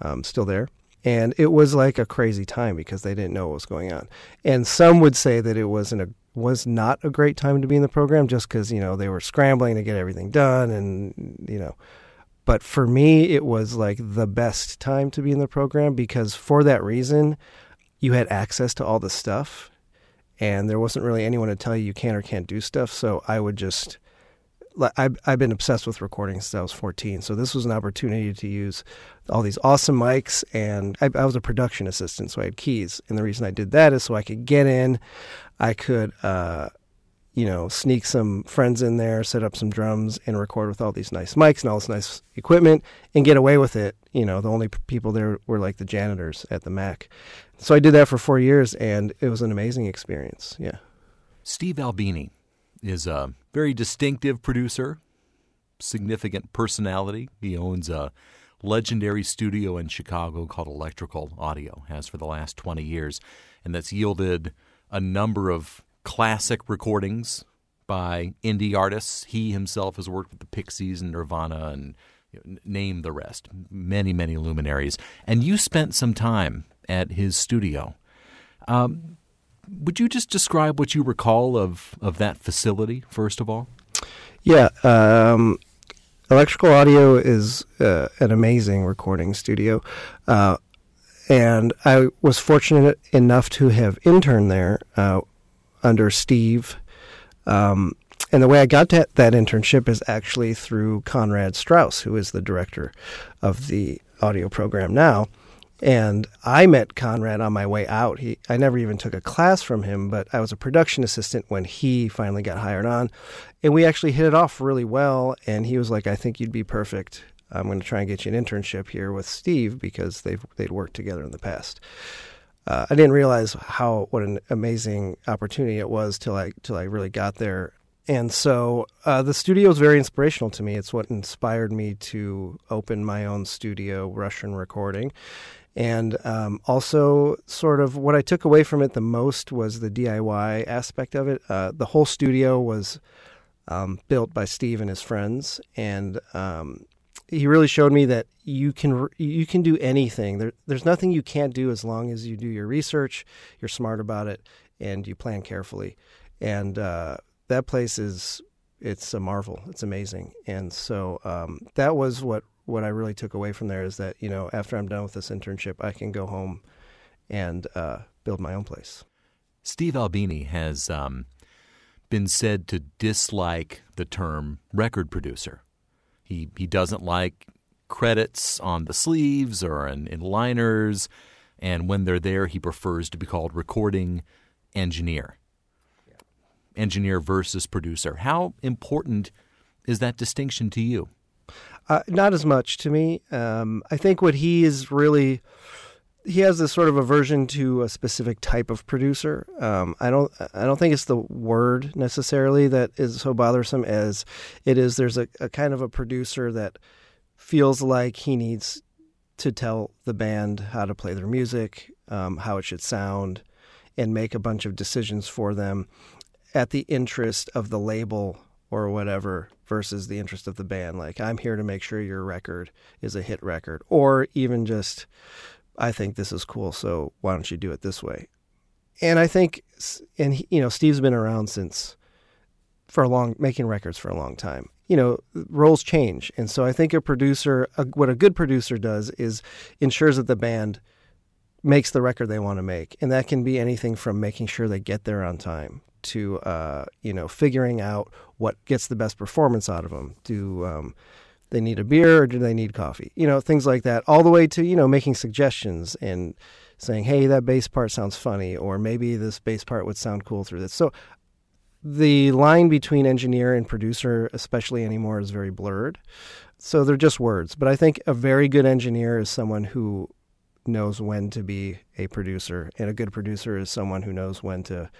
um, still there. And it was like a crazy time because they didn't know what was going on. And some would say that it wasn't a was not a great time to be in the program just because you know they were scrambling to get everything done and you know but for me it was like the best time to be in the program because for that reason you had access to all the stuff and there wasn't really anyone to tell you you can or can't do stuff so i would just I've, I've been obsessed with recording since I was 14. So this was an opportunity to use all these awesome mics. And I, I was a production assistant, so I had keys. And the reason I did that is so I could get in, I could, uh, you know, sneak some friends in there, set up some drums, and record with all these nice mics and all this nice equipment and get away with it. You know, the only people there were like the janitors at the Mac. So I did that for four years, and it was an amazing experience. Yeah. Steve Albini is a very distinctive producer, significant personality. He owns a legendary studio in Chicago called Electrical Audio, has for the last 20 years, and that's yielded a number of classic recordings by indie artists. He himself has worked with the Pixies and Nirvana and you know, name the rest, many, many luminaries. And you spent some time at his studio. Um, would you just describe what you recall of, of that facility, first of all? Yeah. Um, Electrical Audio is uh, an amazing recording studio. Uh, and I was fortunate enough to have interned there uh, under Steve. Um, and the way I got that internship is actually through Konrad Strauss, who is the director of the audio program now. And I met Konrad on my way out. He, I never even took a class from him, but I was a production assistant when he finally got hired on. And we actually hit it off really well. And he was like, I think you'd be perfect. I'm going to try and get you an internship here with Steve because they've they'd worked together in the past. Uh, I didn't realize how what an amazing opportunity it was till I till I really got there. And so uh, the studio is very inspirational to me. It's what inspired me to open my own studio, Russian Recording. And um, also, sort of what I took away from it the most was the DIY aspect of it. Uh, the whole studio was um, built by Steve and his friends, and um, he really showed me that you can you can do anything. There, there's nothing you can't do as long as you do your research, you're smart about it, and you plan carefully. And uh, that place is it's a marvel. It's amazing. And so um, that was what what I really took away from there is that you know after I'm done with this internship, I can go home and uh, build my own place. Steve Albini has um, been said to dislike the term record producer. He he doesn't like credits on the sleeves or in, in liners, and when they're there, he prefers to be called recording engineer. Yeah. Engineer versus producer. How important is that distinction to you? Uh, not as much to me. Um, I think what he is really he has this sort of aversion to a specific type of producer. Um, I don't I don't think it's the word necessarily that is so bothersome as it is. There's a, a kind of a producer that feels like he needs to tell the band how to play their music, um, how it should sound, and make a bunch of decisions for them at the interest of the label or whatever versus the interest of the band. Like, I'm here to make sure your record is a hit record, or even just, I think this is cool, so why don't you do it this way? And I think, and he, you know, Steve's been around since for a long, making records for a long time. You know, roles change, and so I think a producer, a, what a good producer does, is ensures that the band makes the record they want to make, and that can be anything from making sure they get there on time to uh, you know figuring out what gets the best performance out of them. Do um, they need a beer or do they need coffee? You know, things like that. All the way to you know making suggestions and saying, "Hey, that bass part sounds funny," or maybe this bass part would sound cool through this. So the line between engineer and producer, especially anymore, is very blurred. So they're just words. But I think a very good engineer is someone who knows when to be a producer, and a good producer is someone who knows when to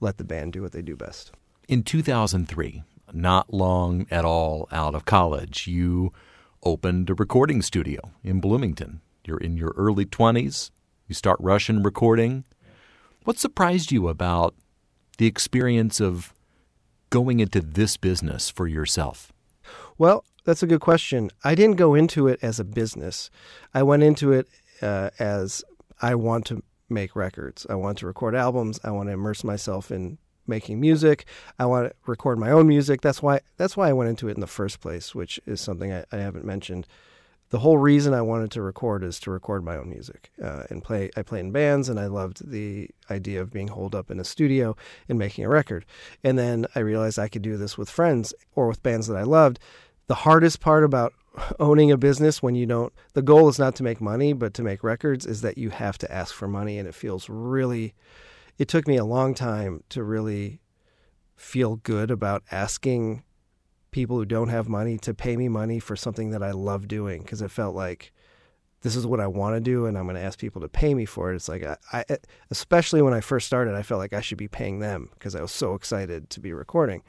let the band do what they do best. In 2003, not long at all out of college, you opened a recording studio in Bloomington. You're in your early 20s, you start Russian recording. What surprised you about the experience of going into this business for yourself? Well, that's a good question. I didn't go into it as a business. I went into it uh, as I want to make records. I want to record albums. I want to immerse myself in making music. I want to record my own music. That's why that's why I went into it in the first place, which is something I, I haven't mentioned. The whole reason I wanted to record is to record my own music uh, and play. I played in bands, and I loved the idea of being holed up in a studio and making a record. And then I realized I could do this with friends or with bands that I loved. The hardest part about owning a business when you don't the goal is not to make money but to make records is that you have to ask for money and it feels really it took me a long time to really feel good about asking people who don't have money to pay me money for something that I love doing because it felt like this is what I want to do and I'm going to ask people to pay me for it. It's like I, I especially when I first started, I felt like I should be paying them because I was so excited to be recording.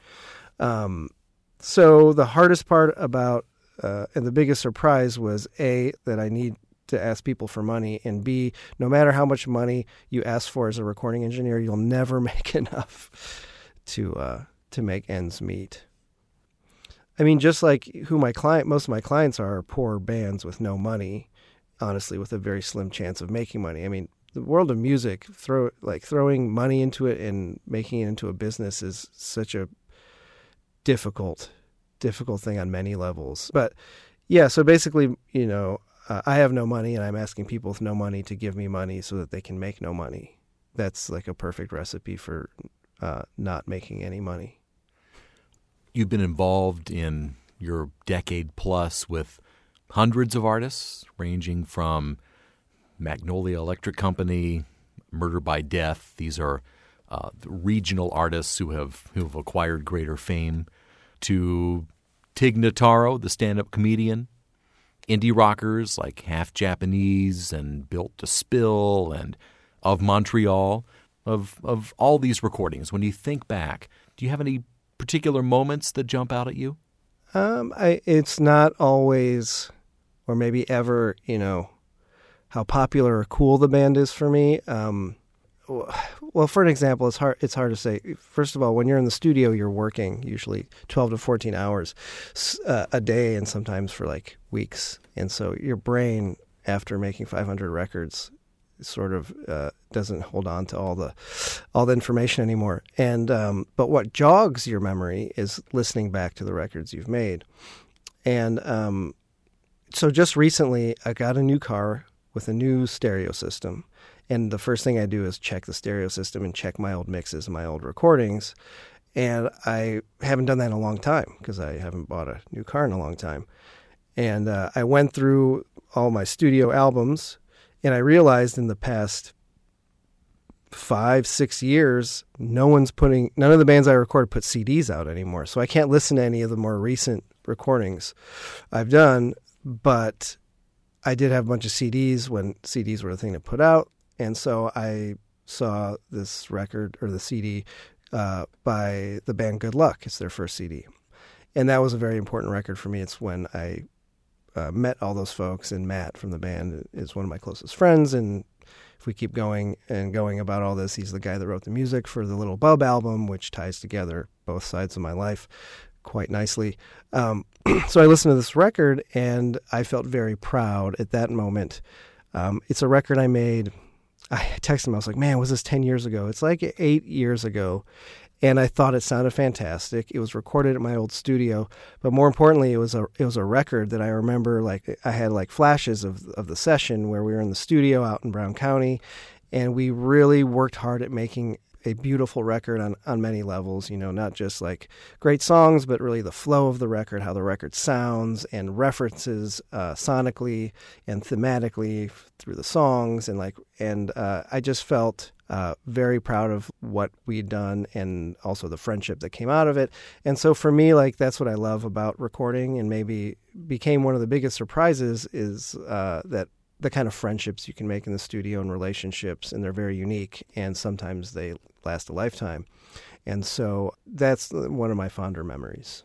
Um, so the hardest part about uh, and the biggest surprise was a that I need to ask people for money, and b no matter how much money you ask for as a recording engineer, you'll never make enough to uh, to make ends meet. I mean, just like who my client, most of my clients are poor bands with no money, honestly, with a very slim chance of making money. I mean, the world of music, throw like throwing money into it and making it into a business is such a difficult difficult thing on many levels. But yeah, so basically, you know, uh, I have no money and I'm asking people with no money to give me money so that they can make no money. That's like a perfect recipe for uh, not making any money. You've been involved in your decade plus with hundreds of artists, ranging from Magnolia Electric Company, Murder by Death. These are uh, regional artists who have who have acquired greater fame to Tig Notaro, the stand up comedian, indie rockers like Half Japanese and Built to Spill and Of Montreal, of, of all these recordings. When you think back, do you have any particular moments that jump out at you? Um, I, it's not always, or maybe ever, you know, how popular or cool the band is for me. Um, well, for an example, it's hard. It's hard to say. First of all, when you're in the studio, you're working usually 12 to 14 hours uh, a day, and sometimes for like weeks. And so your brain, after making 500 records, sort of uh, doesn't hold on to all the all the information anymore. And um, but what jogs your memory is listening back to the records you've made. And um, so just recently, I got a new car with a new stereo system and the first thing I do is check the stereo system and check my old mixes and my old recordings. And I haven't done that in a long time because I haven't bought a new car in a long time. And uh, I went through all my studio albums and I realized in the past five, six years, no one's putting, none of the bands I recorded put CDs out anymore. So I can't listen to any of the more recent recordings I've done. But I did have a bunch of CDs when CDs were the thing to put out, and so I saw this record or the CD uh, by the band Good Luck. It's their first CD, and that was a very important record for me. It's when I uh, met all those folks, and Matt from the band is one of my closest friends. And if we keep going and going about all this, he's the guy that wrote the music for the Little Bub album, which ties together both sides of my life quite nicely. Um, so I listened to this record, and I felt very proud at that moment. Um, it's a record I made. I texted him. I was like, "Man, was this ten years ago?" It's like eight years ago, and I thought it sounded fantastic. It was recorded at my old studio, but more importantly, it was a it was a record that I remember like I had like flashes of of the session where we were in the studio out in Brown County, and we really worked hard at making a beautiful record on, on many levels, you know, not just like great songs, but really the flow of the record, how the record sounds and references uh, sonically and thematically through the songs. And like, and uh, I just felt uh, very proud of what we'd done and also the friendship that came out of it. And so for me, like that's what I love about recording, and maybe became one of the biggest surprises is uh, that the kind of friendships you can make in the studio and relationships, and they're very unique, and sometimes they last a lifetime. And so that's one of my fonder memories.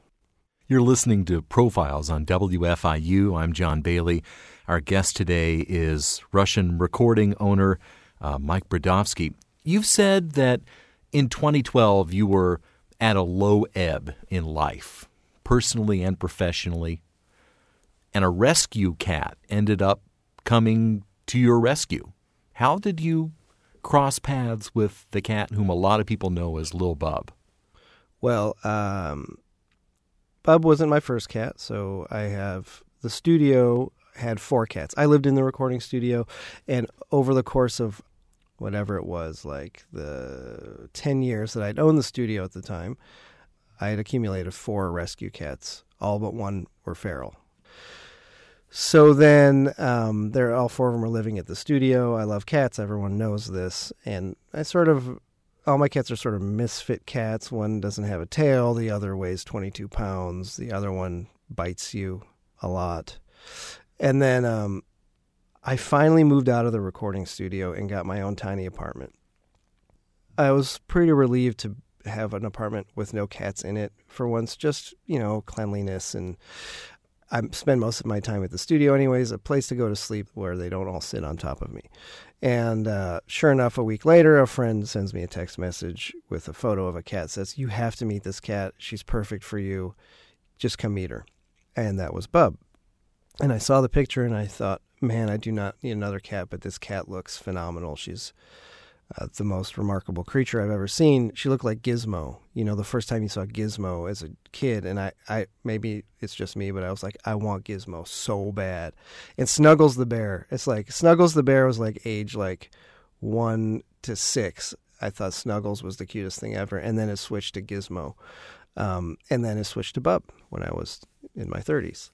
You're listening to Profiles on WFIU. I'm John Bailey. Our guest today is Russian recording owner uh, Mike Bridavsky. You've said that in 2012 you were at a low ebb in life, personally and professionally, and a rescue cat ended up coming to your rescue. How did you cross paths with the cat whom a lot of people know as Lil Bub? Well, um, Bub wasn't my first cat, so I have the studio had four cats. I lived in the recording studio, and over the course of whatever it was, like the 10 years that I'd owned the studio at the time, I had accumulated four rescue cats. All but one were feral. So then, um, they're all four of them are living at the studio. I love cats. Everyone knows this, and I sort of all my cats are sort of misfit cats. One doesn't have a tail. The other weighs 22 pounds. The other one bites you a lot. And then um, I finally moved out of the recording studio and got my own tiny apartment. I was pretty relieved to have an apartment with no cats in it for once, just, you know, cleanliness. And I spend most of my time at the studio, anyways, a place to go to sleep where they don't all sit on top of me. And uh, sure enough, a week later, a friend sends me a text message with a photo of a cat. Says, "You have to meet this cat. She's perfect for you. Just come meet her." And that was Bub. And I saw the picture and I thought, man, I do not need another cat, but this cat looks phenomenal. She's uh, the most remarkable creature I've ever seen. She looked like Gizmo. You know, the first time you saw Gizmo as a kid, and I, I maybe it's just me, but I was like, I want Gizmo so bad. And Snuggles the bear. It's like Snuggles the bear was like age like one to six. I thought Snuggles was the cutest thing ever, and then it switched to Gizmo, um, and then it switched to Bub when I was in my thirties.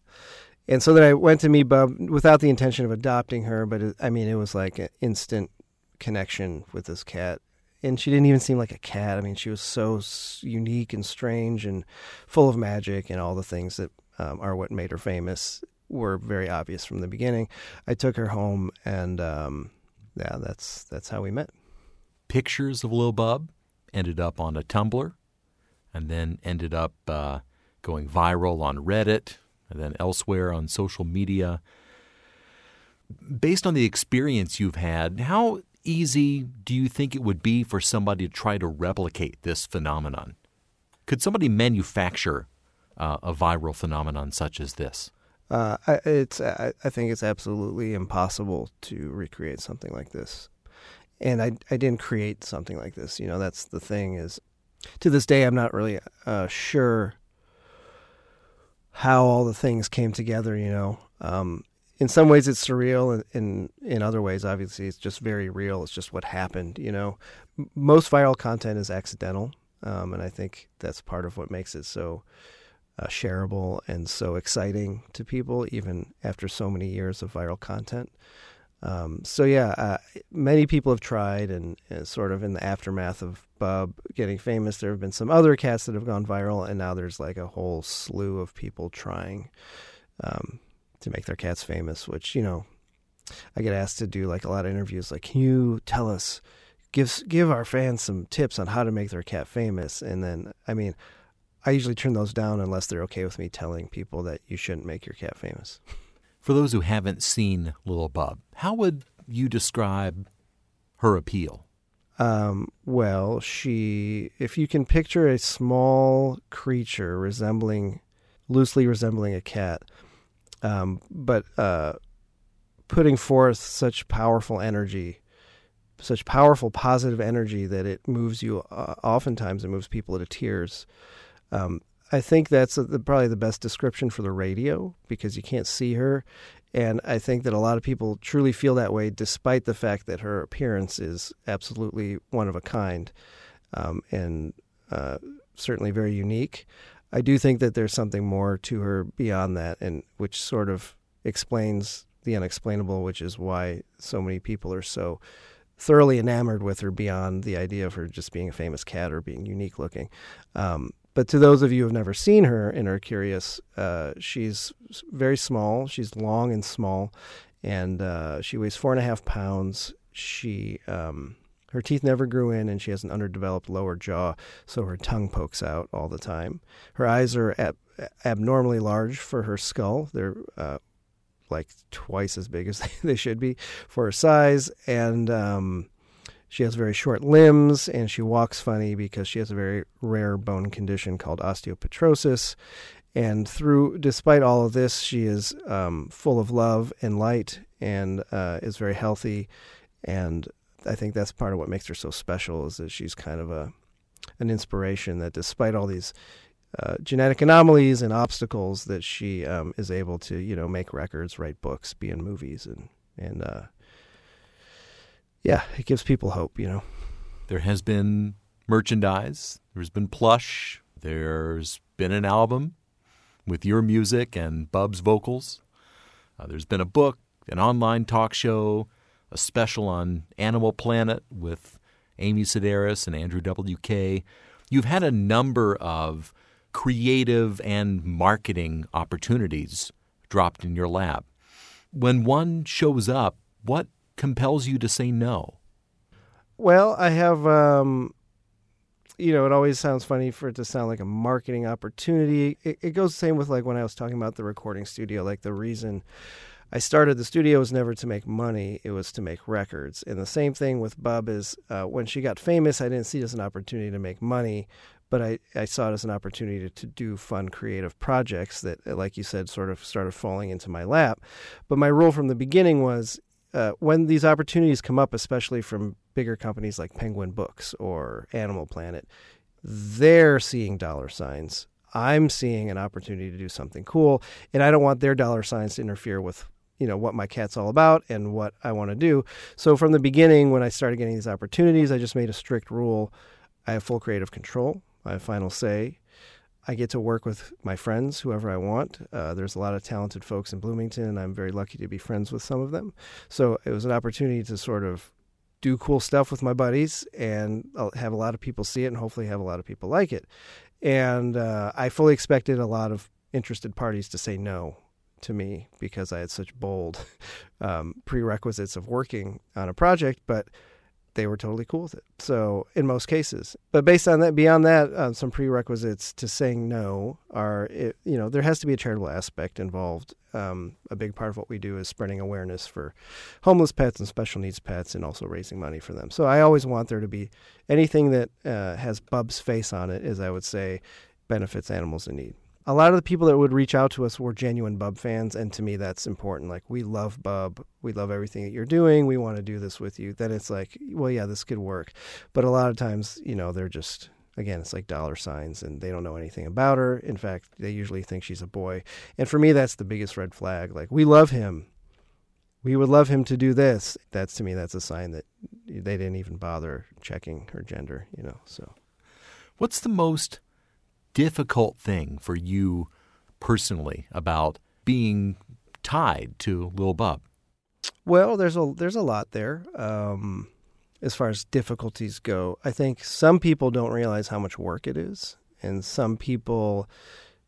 And so then I went to meet Bub without the intention of adopting her, but it, I mean, it was like an instant connection with this cat. And she didn't even seem like a cat. I mean, she was so unique and strange and full of magic, and all the things that um, are what made her famous were very obvious from the beginning. I took her home, and um, yeah, that's that's how we met. Pictures of Lil Bub ended up on a Tumblr, and then ended up uh, going viral on Reddit, and then elsewhere on social media. Based on the experience you've had, how easy do you think it would be for somebody to try to replicate this phenomenon? Could somebody manufacture uh, a viral phenomenon such as this? Uh, it's I, I think it's absolutely impossible to recreate something like this, and I I didn't create something like this. You know, that's the thing is, to this day I'm not really uh, sure how all the things came together. You know, um, in some ways it's surreal, and in in other ways, obviously, it's just very real. It's just what happened. You know, most viral content is accidental, um, and I think that's part of what makes it so. Uh, shareable and so exciting to people, even after so many years of viral content. Um, so yeah, uh, many people have tried, and, and, sort of in the aftermath of Bub getting famous, there have been some other cats that have gone viral, and now there's like a whole slew of people trying um, to make their cats famous. Which you know, I get asked to do like a lot of interviews. Like, can you tell us, give give our fans some tips on how to make their cat famous? And then, I mean, I usually turn those down unless they're okay with me telling people that you shouldn't make your cat famous. For those who haven't seen Little Bub, how would you describe her appeal? Um, well, she, if you can picture a small creature resembling, loosely resembling a cat, um, but uh, putting forth such powerful energy, such powerful positive energy that it moves you. Uh, oftentimes, it moves people to tears. Um, I think that's a, the, probably the best description for the radio because you can't see her, and I think that a lot of people truly feel that way, despite the fact that her appearance is absolutely one of a kind um, and uh, certainly very unique. I do think that there's something more to her beyond that, and which sort of explains the unexplainable, which is why so many people are so thoroughly enamored with her beyond the idea of her just being a famous cat or being unique looking. Um, but to those of you who have never seen her and are curious, uh, she's very small. She's long and small, and uh, she weighs four and a half pounds. She um, her teeth never grew in, and she has an underdeveloped lower jaw, so her tongue pokes out all the time. Her eyes are ab- abnormally large for her skull. They're uh, like twice as big as they should be for her size, and um, she has very short limbs and she walks funny because she has a very rare bone condition called osteopetrosis. And through, despite all of this, she is um, full of love and light and uh, is very healthy. And I think that's part of what makes her so special is that she's kind of a an inspiration that despite all these uh, genetic anomalies and obstacles that she um, is able to you know make records write books be in movies and and uh, yeah, it gives people hope, you know. There has been merchandise, there's been plush, there's been an album with your music and Bub's vocals. Uh, there's been a book, an online talk show, a special on Animal Planet with Amy Sedaris and Andrew W.K. You've had a number of creative and marketing opportunities dropped in your lap. When one shows up, what compels you to say no? Well, I have, um, you know, it always sounds funny for it to sound like a marketing opportunity. It, it goes the same with like when I was talking about the recording studio. Like the reason I started the studio was never to make money; it was to make records. And the same thing with Bub is uh, when she got famous, I didn't see it as an opportunity to make money, but I, I saw it as an opportunity to, to do fun, creative projects that, like you said, sort of started falling into my lap. But my rule from the beginning was uh, when these opportunities come up, especially from bigger companies like Penguin Books or Animal Planet, they're seeing dollar signs. I'm seeing an opportunity to do something cool, and I don't want their dollar signs to interfere with you know what my cat's all about and what I want to do. So from the beginning, when I started getting these opportunities, I just made a strict rule: I have full creative control. I have final say. I get to work with my friends, whoever I want. Uh, there's a lot of talented folks in Bloomington, and I'm very lucky to be friends with some of them. So it was an opportunity to sort of do cool stuff with my buddies and I'll have a lot of people see it and hopefully have a lot of people like it. And uh, I fully expected a lot of interested parties to say no to me because I had such bold um, prerequisites of working on a project. But they were totally cool with it. So in most cases, but based on that, beyond that, uh, some prerequisites to saying no are, it, you know, there has to be a charitable aspect involved. Um, a big part of what we do is spreading awareness for homeless pets and special needs pets, and also raising money for them. So I always want there to be anything that uh, has Bub's face on it, as I would say, benefits animals in need a lot of the people that would reach out to us were genuine Bub fans, and to me, that's important. Like, we love Bub, we love everything that you're doing, we want to do this with you. Then it's like, well, yeah, this could work. But a lot of times, you know, they're just again, it's like dollar signs, and they don't know anything about her. In fact, they usually think she's a boy. And for me, that's the biggest red flag. Like, we love him. We would love him to do this. That's to me, that's a sign that they didn't even bother checking her gender, you know. So, what's the most difficult thing for you personally about being tied to Lil Bub? Well, there's a there's a lot there. Um, as far as difficulties go, I think some people don't realize how much work it is, and some people,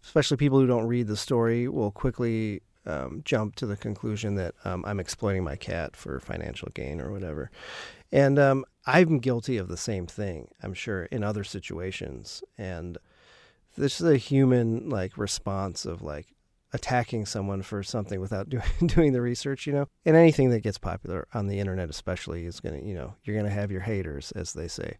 especially people who don't read the story, will quickly um, jump to the conclusion that um, I'm exploiting my cat for financial gain or whatever. And um, I'm guilty of the same thing, I'm sure, in other situations. And this is a human like response of like attacking someone for something without doing doing the research, you know. And anything that gets popular on the internet, especially, is gonna, you know, you're gonna have your haters, as they say.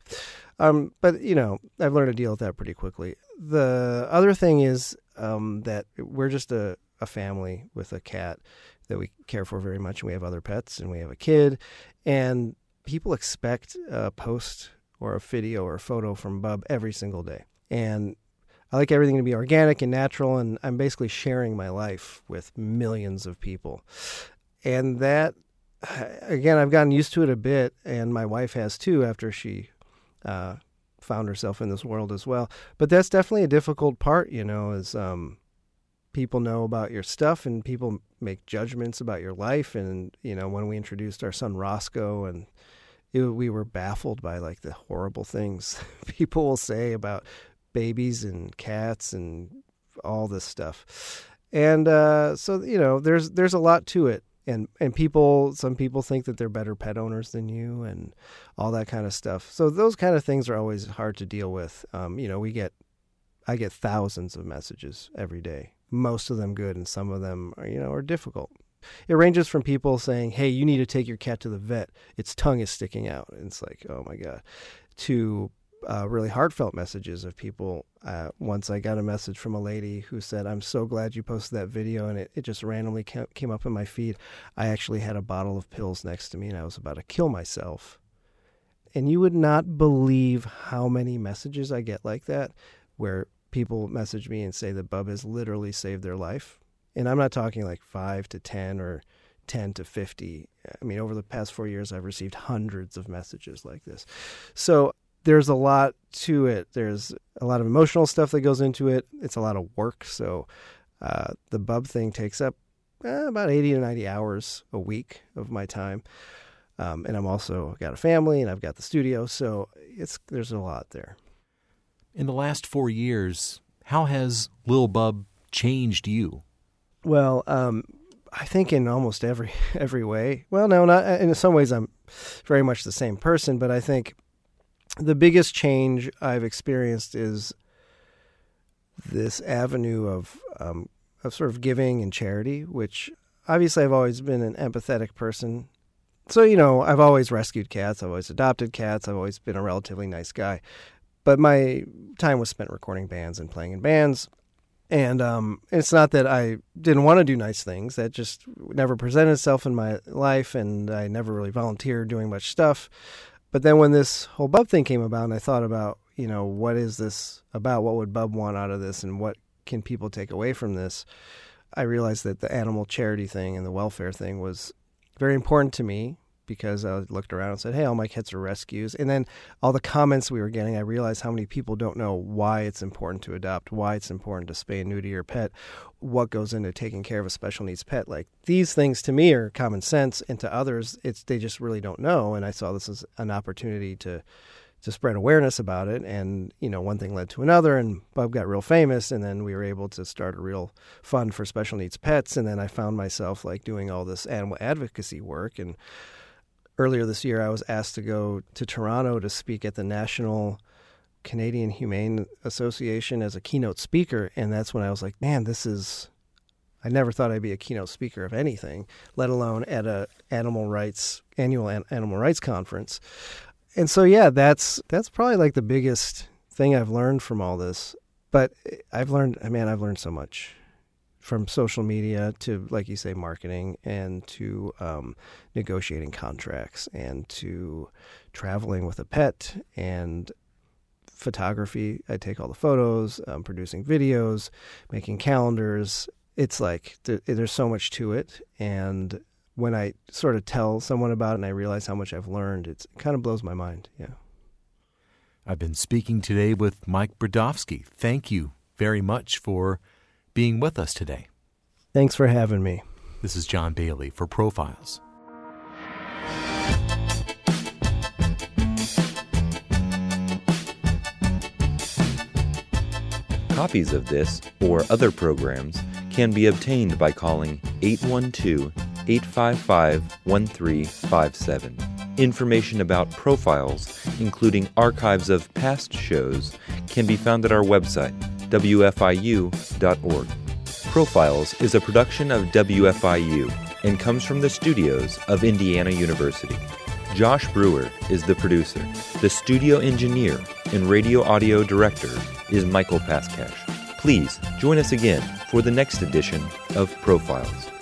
Um, but you know, I've learned to deal with that pretty quickly. The other thing is um, that we're just a, a family with a cat that we care for very much, and we have other pets, and we have a kid, and people expect a post or a video or a photo from Bub every single day, and I like everything to be organic and natural, and I'm basically sharing my life with millions of people. And that, again, I've gotten used to it a bit, and my wife has too after she uh, found herself in this world as well. But that's definitely a difficult part, you know, is um, people know about your stuff and people make judgments about your life. And, you know, when we introduced our son Roscoe and we were baffled by like the horrible things people will say about babies and cats and all this stuff. And uh, so you know, there's there's a lot to it, and and people, some people think that they're better pet owners than you, and all that kind of stuff. So those kind of things are always hard to deal with. Um, you know, we get, I get thousands of messages every day, most of them good, and some of them are, you know are difficult. It ranges from people saying, "Hey, you need to take your cat to the vet; its tongue is sticking out." And it's like, oh my god, to uh, really heartfelt messages of people. Uh, once I got a message from a lady who said, I'm so glad you posted that video, and it, it just randomly came up in my feed. I actually had a bottle of pills next to me, and I was about to kill myself. And you would not believe how many messages I get like that, where people message me and say that Bub has literally saved their life. And I'm not talking like five to 10 or 10 to 50. I mean, over the past four years, I've received hundreds of messages like this. So there's a lot to it. There's a lot of emotional stuff that goes into it. It's a lot of work. So uh, the bub thing takes up eh, about 80 to 90 hours a week of my time. Um, and I'm also got a family and I've got the studio. So it's there's a lot there. In the last four years, how has Lil Bub changed you? Well, um, I think in almost every every way. Well, no, not in some ways. I'm very much the same person, but I think the biggest change I've experienced is this avenue of um, of sort of giving and charity, which obviously I've always been an empathetic person. So you know, I've always rescued cats, I've always adopted cats, I've always been a relatively nice guy. But my time was spent recording bands and playing in bands. And um, it's not that I didn't want to do nice things. That just never presented itself in my life, and I never really volunteered doing much stuff. But then when this whole Bub thing came about, and I thought about, you know, what is this about? What would Bub want out of this, and what can people take away from this? I realized that the animal charity thing and the welfare thing was very important to me because I looked around and said, "Hey, all my cats are rescues." And then all the comments we were getting, I realized how many people don't know why it's important to adopt, why it's important to spay and neuter your pet, what goes into taking care of a special needs pet. Like these things to me are common sense, and to others, it's they just really don't know. And I saw this as an opportunity to to spread awareness about it and you know one thing led to another and Bub got real famous and then we were able to start a real fund for special needs pets and then I found myself like doing all this animal advocacy work and earlier this year, I was asked to go to Toronto to speak at the National Canadian Humane Association as a keynote speaker. And that's when I was like, man, this is. I never thought I'd be a keynote speaker of anything, let alone at a animal rights annual an, animal rights conference. And so, yeah, that's that's probably like the biggest thing I've learned from all this. But I've learned, man, I've learned so much from social media to, like you say, marketing and to um, negotiating contracts and to traveling with a pet and photography. I take all the photos, um, producing videos, making calendars. It's like th- there's so much to it. And when I sort of tell someone about it and I realize how much I've learned, it kind of blows my mind. Yeah. I've been speaking today with Mike Bridavsky. Thank you very much for being with us today. Thanks for having me. This is John Bailey for Profiles. Copies of this or other programs can be obtained by calling 812 855 1357. Information about profiles, including archives of past shows, can be found at our website, wfiu.org. Profiles is a production of WFIU and comes from the studios of Indiana University. Josh Brewer is the producer. The studio engineer and radio audio director is Michael Paskash. Please join us again for the next edition of Profiles.